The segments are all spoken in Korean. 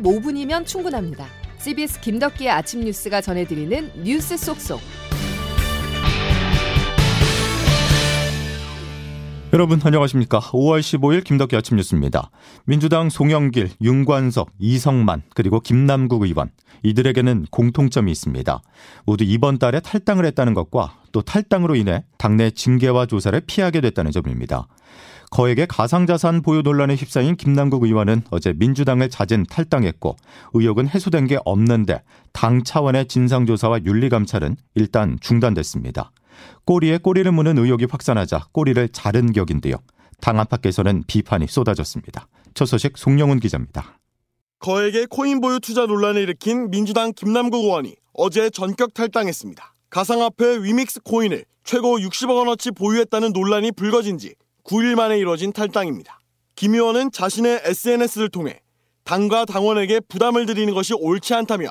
15분이면 충분합니다. CBS 김덕기의 아침 뉴스가 전해드리는 뉴스 속속. 여러분 안녕하십니까. 5월 15일 김덕기 아침 뉴스입니다. 민주당 송영길, 윤관석, 이성만 그리고 김남국 의원 이들에게는 공통점이 있습니다. 모두 이번 달에 탈당을 했다는 것과 또 탈당으로 인해 당내 징계와 조사를 피하게 됐다는 점입니다. 거액의 가상자산 보유 논란에 휩싸인 김남국 의원은 어제 민주당을 자진 탈당했고 의혹은 해소된 게 없는데 당 차원의 진상조사와 윤리감찰은 일단 중단됐습니다. 꼬리에 꼬리를 무는 의혹이 확산하자 꼬리를 자른 격인데요. 당 안팎에서는 비판이 쏟아졌습니다. 첫 소식 송영훈 기자입니다. 거액의 코인 보유 투자 논란을 일으킨 민주당 김남국 의원이 어제 전격 탈당했습니다. 가상화폐 위믹스 코인을 최고 60억 원어치 보유했다는 논란이 불거진 지 9일 만에 이뤄진 탈당입니다. 김 의원은 자신의 SNS를 통해 당과 당원에게 부담을 드리는 것이 옳지 않다며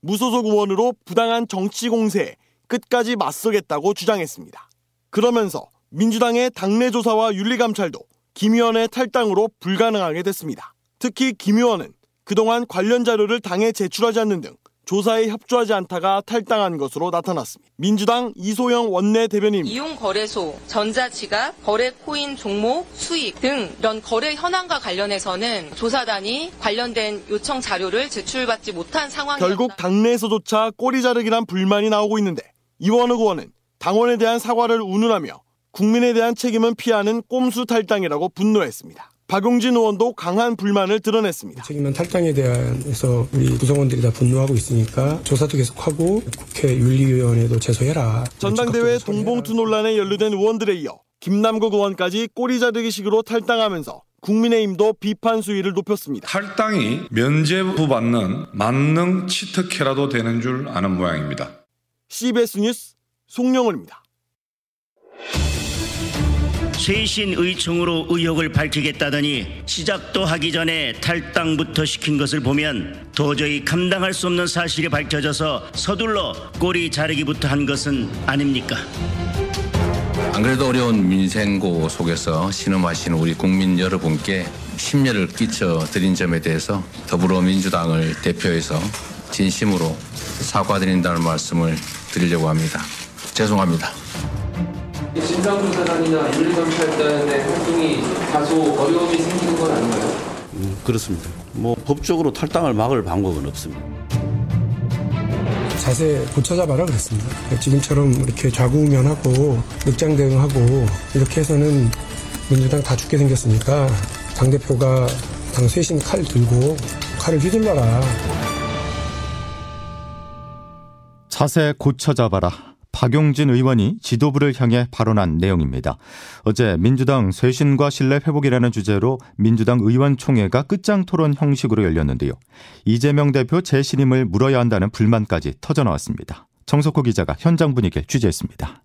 무소속 의원으로 부당한 정치 공세에 끝까지 맞서겠다고 주장했습니다. 그러면서 민주당의 당내 조사와 윤리감찰도 김 의원의 탈당으로 불가능하게 됐습니다. 특히 김 의원은 그동안 관련 자료를 당에 제출하지 않는 등 조사에 협조하지 않다가 탈당한 것으로 나타났습니다. 민주당 이소영 원내 대변인 이용 거래소, 전자지갑, 거래 코인 종목, 수익 등 이런 거래 현황과 관련해서는 조사단이 관련된 요청 자료를 제출받지 못한 상황이 결국 당내에서조차 꼬리 자르기란 불만이 나오고 있는데 이원욱 의원은 당원에 대한 사과를 운운하며 국민에 대한 책임은 피하는 꼼수 탈당이라고 분노했습니다. 박용진 의원도 강한 불만을 드러냈습니다. 책임은 탈당에 대해서 우리 구성원들이 다 분노하고 있으니까 조사도 계속하고 국회 윤리위원회도 제소해라. 전당대회 동봉투 논란에 연루된 의원들에 이어 김남국 의원까지 꼬리 자르기식으로 탈당하면서 국민의힘도 비판 수위를 높였습니다. 탈당이 면죄부 받는 만능 치트키라도 되는 줄 아는 모양입니다. CBS 뉴스 송영훈입니다. 쇄신 의총으로 의혹을 밝히겠다더니 시작도 하기 전에 탈당부터 시킨 것을 보면 도저히 감당할 수 없는 사실이 밝혀져서 서둘러 꼬리 자르기부터 한 것은 아닙니까? 안 그래도 어려운 민생고 속에서 신음하시는 우리 국민 여러분께 심려를 끼쳐 드린 점에 대해서 더불어민주당을 대표해서 진심으로 사과드린다는 말씀을 드리려고 합니다. 죄송합니다. 진상조사단이나 윤리감찰단의 활동이 다소 어려움이 생기는 건 아닌가요? 음, 그렇습니다. 뭐 법적으로 탈당을 막을 방법은 없습니다. 자세 고쳐잡아라 그랬습니다. 지금처럼 이렇게 좌구우면하고 늑장 대응하고 이렇게 해서는 민주당 다 죽게 생겼으니까 당 대표가 당 쇄신 칼 들고 칼을 휘둘러라. 자세 고쳐 잡아라. 박용진 의원이 지도부를 향해 발언한 내용입니다. 어제 민주당 쇄신과 신뢰 회복이라는 주제로 민주당 의원총회가 끝장 토론 형식으로 열렸는데요. 이재명 대표 재신임을 물어야 한다는 불만까지 터져나왔습니다. 정석호 기자가 현장 분위기를 취재했습니다.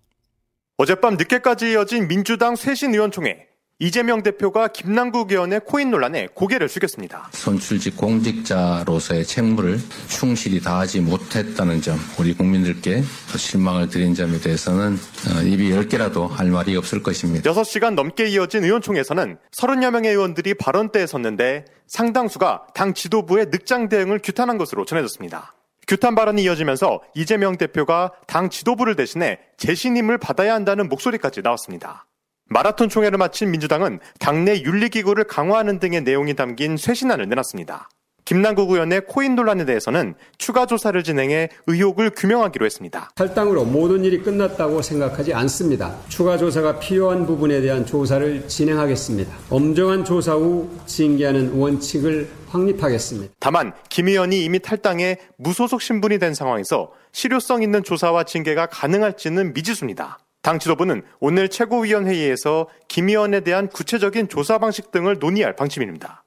어젯밤 늦게까지 이어진 민주당 쇄신 의원총회. 이재명 대표가 김남국 의원의 코인 논란에 고개를 숙였습니다. 선출직 공직자로서의 책무를 충실히 다하지 못했다는 점, 우리 국민들께 실망을 드린 점에 대해서는 어, 입이 10개라도 할 말이 없을 것입니다. 6시간 넘게 이어진 의원총회에서는 30여 명의 의원들이 발언대에 섰는데 상당수가 당 지도부의 늑장 대응을 규탄한 것으로 전해졌습니다. 규탄 발언이 이어지면서 이재명 대표가 당 지도부를 대신해 재신임을 받아야 한다는 목소리까지 나왔습니다. 마라톤 총회를 마친 민주당은 당내 윤리기구를 강화하는 등의 내용이 담긴 쇄신안을 내놨습니다. 김남국 의원의 코인 논란에 대해서는 추가 조사를 진행해 의혹을 규명하기로 했습니다. 탈당으로 모든 일이 끝났다고 생각하지 않습니다. 추가 조사가 필요한 부분에 대한 조사를 진행하겠습니다. 엄정한 조사 후 징계하는 원칙을 확립하겠습니다. 다만 김 의원이 이미 탈당해 무소속 신분이 된 상황에서 실효성 있는 조사와 징계가 가능할지는 미지수입니다. 당 지도부는 오늘 최고위원회의에서 김 의원에 대한 구체적인 조사 방식 등을 논의할 방침입니다.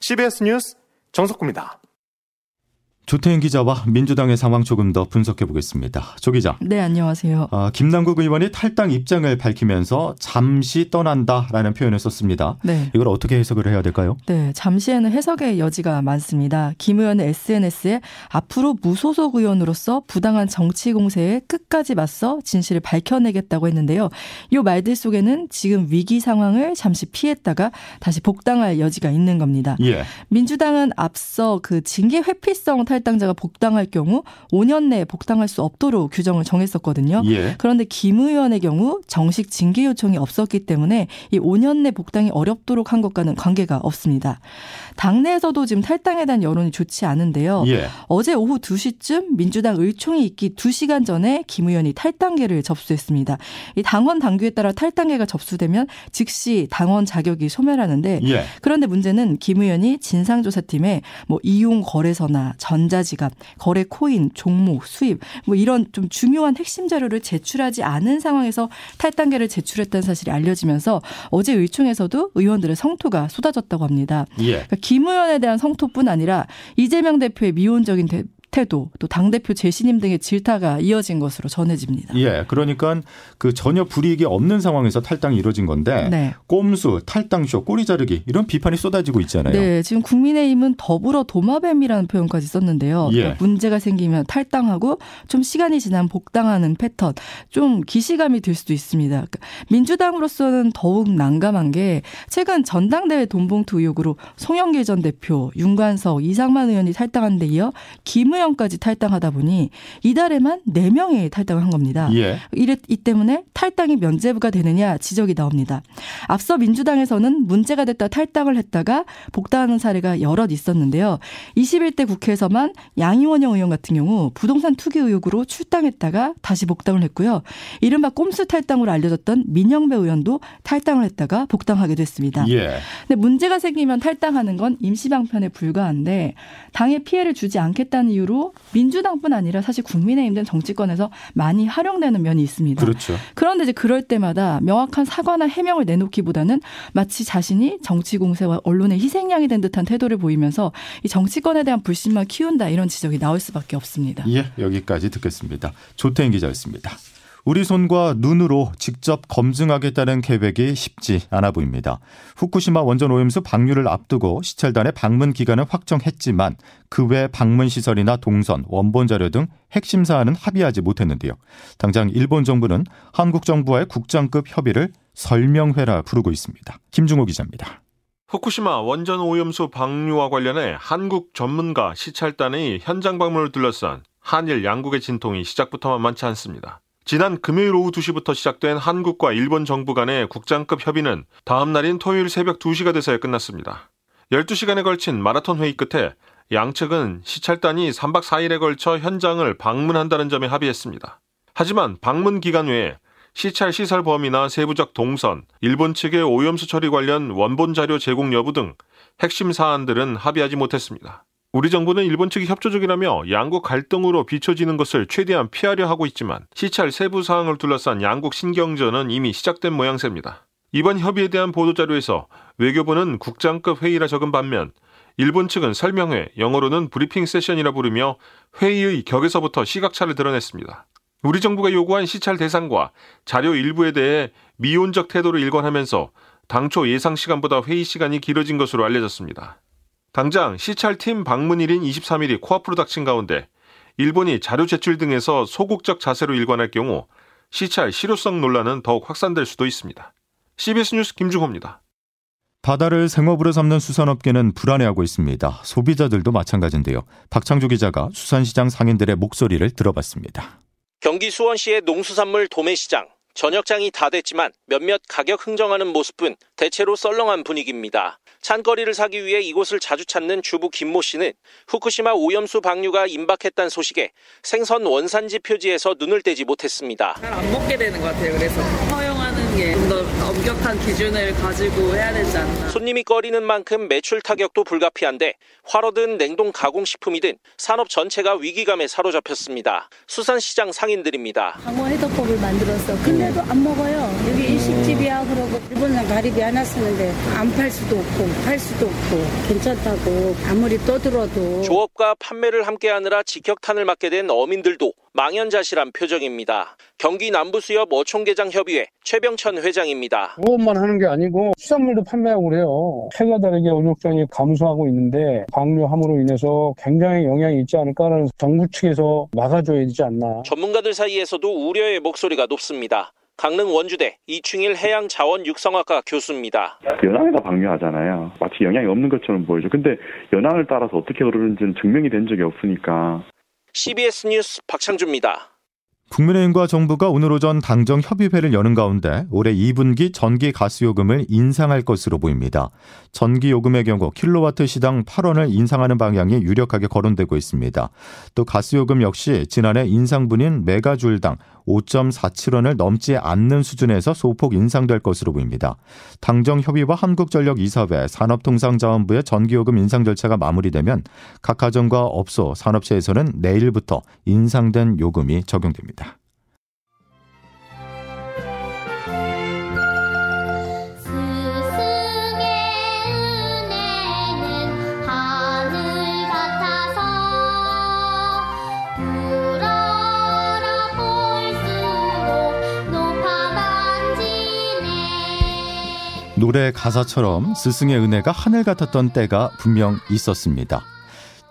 CBS 뉴스 정석구입니다. 조태인 기자와 민주당의 상황 조금 더 분석해 보겠습니다. 조 기자. 네, 안녕하세요. 아, 김남국 의원이 탈당 입장을 밝히면서 잠시 떠난다라는 표현을 썼습니다. 네. 이걸 어떻게 해석을 해야 될까요? 네, 잠시에는 해석의 여지가 많습니다. 김 의원은 SNS에 앞으로 무소속 의원으로서 부당한 정치 공세에 끝까지 맞서 진실을 밝혀내겠다고 했는데요. 이 말들 속에는 지금 위기 상황을 잠시 피했다가 다시 복당할 여지가 있는 겁니다. 예. 민주당은 앞서 그 징계 회피성 탈당자가 복당할 경우 5년 내에 복당할 수 없도록 규정을 정했었거든요. 예. 그런데 김 의원의 경우 정식 징계 요청이 없었기 때문에 이 5년 내 복당이 어렵도록 한 것과는 관계가 없습니다. 당내에서도 지금 탈당에 대한 여론이 좋지 않은데요. 예. 어제 오후 2시쯤 민주당 의총이 있기 2시간 전에 김 의원이 탈당계를 접수했습니다. 이 당원 당규에 따라 탈당계가 접수되면 즉시 당원 자격이 소멸하는데 예. 그런데 문제는 김 의원이 진상조사팀에 뭐 이용 거래소나 전 전자지갑, 거래 코인, 종목, 수입 뭐 이런 좀 중요한 핵심 자료를 제출하지 않은 상황에서 탈당계를 제출했다는 사실이 알려지면서 어제 의총에서도 의원들의 성토가 쏟아졌다고 합니다. 예. 그러니까 김 의원에 대한 성토뿐 아니라 이재명 대표의 미온적인 대, 태도 또 당대표 재신임 등의 질타가 이어진 것으로 전해집니다. 예. 그러니까 그 전혀 불이익이 없는 상황에서 탈당이 이루어진 건데 네. 꼼수, 탈당쇼, 꼬리 자르기 이런 비판이 쏟아지고 있잖아요. 네. 지금 국민의힘은 더불어 도마뱀이라는 표현까지 썼는데요. 예. 그러니까 문제가 생기면 탈당하고 좀 시간이 지나면 복당하는 패턴 좀 기시감이 들 수도 있습니다. 그러니까 민주당으로서는 더욱 난감한 게 최근 전당대회 돈봉투 의혹으로 송영길 전 대표, 윤관석, 이상만 의원이 탈당한 데 이어 김의 1명까지 탈당하다 보니 이달에만 4명이 탈당을 한 겁니다. 예. 이래, 이 때문에 탈당이 면제부가 되느냐 지적이 나옵니다. 앞서 민주당에서는 문제가 됐다 탈당을 했다가 복당하는 사례가 여럿 있었는데요. 21대 국회에서만 양이원영 의원 같은 경우 부동산 투기 의혹으로 출당했다가 다시 복당을 했고요. 이른바 꼼수 탈당으로 알려졌던 민영배 의원도 탈당을 했다가 복당하게 됐습니다. 예. 근데 문제가 생기면 탈당하는 건 임시방편에 불과한데 당에 피해를 주지 않겠다는 이유로 이유로 민주당뿐 아니라 사실 국민의힘 등 정치권에서 많이 활용되는 면이 있습니다. 그렇죠. 그런데 이제 그럴 때마다 명확한 사과나 해명을 내놓기보다는 마치 자신이 정치 공세와 언론의 희생양이 된 듯한 태도를 보이면서 이 정치권에 대한 불신만 키운다 이런 지적이 나올 수밖에 없습니다. 예, 여기까지 듣겠습니다. 조태인 기자였습니다. 우리 손과 눈으로 직접 검증하겠다는 계획이 쉽지 않아 보입니다. 후쿠시마 원전 오염수 방류를 앞두고 시찰단의 방문 기간을 확정했지만 그 외 방문 시설이나 동선, 원본 자료 등 핵심 사안은 합의하지 못했는데요. 당장 일본 정부는 한국 정부와의 국장급 협의를 설명회라 부르고 있습니다. 김중호 기자입니다. 후쿠시마 원전 오염수 방류와 관련해 한국 전문가 시찰단의 현장 방문을 둘러싼 한일 양국의 진통이 시작부터 만만치 않습니다. 지난 금요일 오후 2시부터 시작된 한국과 일본 정부 간의 국장급 협의는 다음 날인 토요일 새벽 2시가 돼서야 끝났습니다. 12시간에 걸친 마라톤 회의 끝에 양측은 시찰단이 3박 4일에 걸쳐 현장을 방문한다는 점에 합의했습니다. 하지만 방문 기간 외에 시찰 시설 범위나 세부적 동선, 일본 측의 오염수 처리 관련 원본 자료 제공 여부 등 핵심 사안들은 합의하지 못했습니다. 우리 정부는 일본 측이 협조적이라며 양국 갈등으로 비춰지는 것을 최대한 피하려 하고 있지만 시찰 세부 사항을 둘러싼 양국 신경전은 이미 시작된 모양새입니다. 이번 협의에 대한 보도자료에서 외교부는 국장급 회의라 적은 반면 일본 측은 설명회, 영어로는 브리핑 세션이라 부르며 회의의 격에서부터 시각차를 드러냈습니다. 우리 정부가 요구한 시찰 대상과 자료 일부에 대해 미온적 태도를 일관하면서 당초 예상 시간보다 회의 시간이 길어진 것으로 알려졌습니다. 당장 시찰팀 방문일인 23일이 코앞으로 닥친 가운데 일본이 자료 제출 등에서 소극적 자세로 일관할 경우 시찰 실효성 논란은 더욱 확산될 수도 있습니다. CBS 뉴스 김중호입니다. 바다를 생업으로 삼는 수산업계는 불안해하고 있습니다. 소비자들도 마찬가지인데요. 박창주 기자가 수산시장 상인들의 목소리를 들어봤습니다. 경기 수원시의 농수산물 도매시장. 저녁장이 다 됐지만 몇몇 가격 흥정하는 모습은 대체로 썰렁한 분위기입니다. 찬거리를 사기 위해 이곳을 자주 찾는 주부 김모 씨는 후쿠시마 오염수 방류가 임박했다는 소식에 생선 원산지 표지에서 눈을 떼지 못했습니다. 잘 안 먹게 되는 것 같아요. 그래서 허용하는 게 엄격한 기준을 가지고 해야 되지 않나. 손님이 꺼리는 만큼 매출 타격도 불가피한데 화로든 냉동 가공식품이든 산업 전체가 위기감에 사로잡혔습니다. 수산시장 상인들입니다. 강원 해독법을 만들었어. 근데도 안 먹어요. 여기 일식집이야 그러고 일본산 가리비 하나 쓰는데 안 팔 수도 없고 팔 수도 없고 괜찮다고 아무리 떠들어도 조업과 판매를 함께하느라 직격탄을 맞게 된 어민들도 망연자실한 표정입니다. 경기 남부수협 어촌계장협의회 최병천 회장입니다. 조업만 하는 게 아니고 수산물도 판매하고 그래요. 해가 다르게 어족장이 감소하고 있는데 방류함으로 인해서 굉장히 영향이 있지 않을까라는 정부 측에서 막아줘야 되지 않나. 전문가들 사이에서도 우려의 목소리가 높습니다. 강릉 원주대 이충일 해양자원육성학과 교수입니다. 연안에다 방류하잖아요. 마치 영향이 없는 것처럼 보이죠. 근데 연안을 따라서 어떻게 흐르는지는 증명이 된 적이 없으니까. CBS 뉴스 박창주입니다. 국민의힘과 정부가 오늘 오전 당정 협의회를 여는 가운데 올해 2분기 전기 가스 요금을 인상할 것으로 보입니다. 전기 요금의 경우 킬로와트 시당 8원을 인상하는 방향이 유력하게 거론되고 있습니다. 또 가스 요금 역시 지난해 인상분인 메가줄당 5.47원을 넘지 않는 수준에서 소폭 인상될 것으로 보입니다. 당정 협의와 한국전력 이사회 산업통상자원부의 전기요금 인상 절차가 마무리되면 각 가정과 업소, 산업체에서는 내일부터 인상된 요금이 적용됩니다. 노래 가사처럼 스승의 은혜가 하늘 같았던 때가 분명 있었습니다.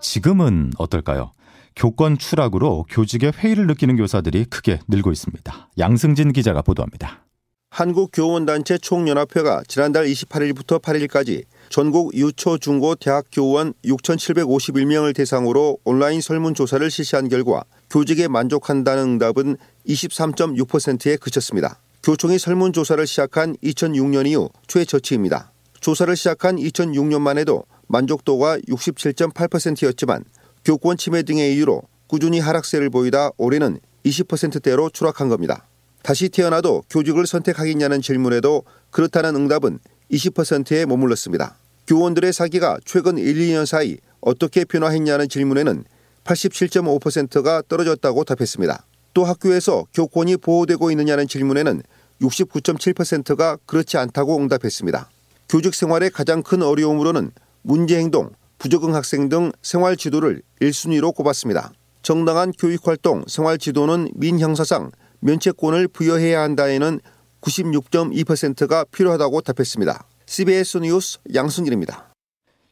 지금은 어떨까요? 교권 추락으로 교직의 회의를 느끼는 교사들이 크게 늘고 있습니다. 양승진 기자가 보도합니다. 한국교원단체 총연합회가 지난달 28일부터 8일까지 전국 유초 중고 대학 교원 6,751명을 대상으로 온라인 설문조사를 실시한 결과 교직에 만족한다는 응답은 23.6%에 그쳤습니다. 교총이 설문조사를 시작한 2006년 이후 최저치입니다. 조사를 시작한 2006년만 해도 만족도가 67.8%였지만 교권 침해 등의 이유로 꾸준히 하락세를 보이다 올해는 20%대로 추락한 겁니다. 다시 태어나도 교직을 선택하겠냐는 질문에도 그렇다는 응답은 20%에 머물렀습니다. 교원들의 사기가 최근 1, 2년 사이 어떻게 변화했냐는 질문에는 87.5%가 떨어졌다고 답했습니다. 또 학교에서 교권이 보호되고 있느냐는 질문에는 69.7%가 그렇지 않다고 응답했습니다. 교직 생활의 가장 큰 어려움으로는 문제 행동, 부적응 학생 등 생활 지도를 1순위로 꼽았습니다. 정당한 교육 활동, 생활 지도는 민형사상 면책권을 부여해야 한다에는 96.2%가 필요하다고 답했습니다. CBS 뉴스 양순일입니다.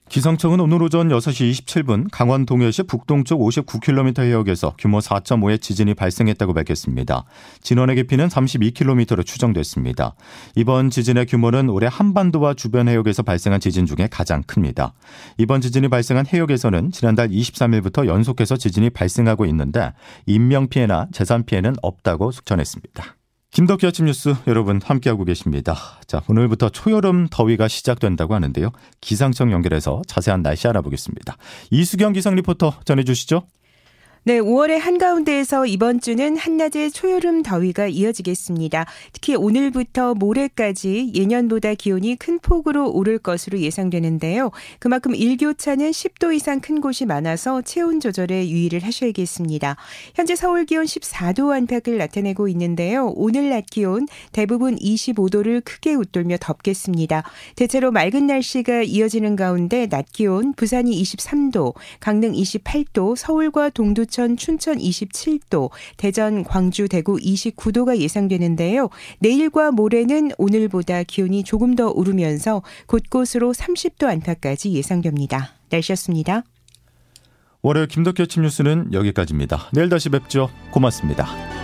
기상청은 오늘 오전 6시 27분 강원 동해시 북동쪽 59km 해역에서 규모 4.5의 지진이 발생했다고 밝혔습니다. 진원의 깊이는 32km로 추정됐습니다. 이번 지진의 규모는 올해 한반도와 주변 해역에서 발생한 지진 중에 가장 큽니다. 이번 지진이 발생한 해역에서는 지난달 23일부터 연속해서 지진이 발생하고 있는데 인명 피해나 재산 피해는 없다고 전했습니다. 김덕기 아침 뉴스 여러분 함께하고 계십니다. 자, 오늘부터 초여름 더위가 시작된다고 하는데요. 기상청 연결해서 자세한 날씨 알아보겠습니다. 이수경 기상 리포터 전해주시죠. 네, 5월의 한가운데에서 이번 주는 한낮의 초여름 더위가 이어지겠습니다. 특히 오늘부터 모레까지 예년보다 기온이 큰 폭으로 오를 것으로 예상되는데요. 그만큼 일교차는 10도 이상 큰 곳이 많아서 체온 조절에 유의를 하셔야겠습니다. 현재 서울 기온 14도 안팎을 나타내고 있는데요. 오늘 낮 기온 대부분 25도를 크게 웃돌며 덥겠습니다. 대체로 맑은 날씨가 이어지는 가운데 낮 기온 부산이 23도, 강릉 28도, 서울과 동두 부천, 춘천 27도, 대전, 광주, 대구 29도가 예상되는데요. 내일과 모레는 오늘보다 기온이 조금 더 오르면서 곳곳으로 30도 안팎까지 예상됩니다. 날씨였습니다. 월요일 김덕기 아침 뉴스는 여기까지입니다. 내일 다시 뵙죠. 고맙습니다.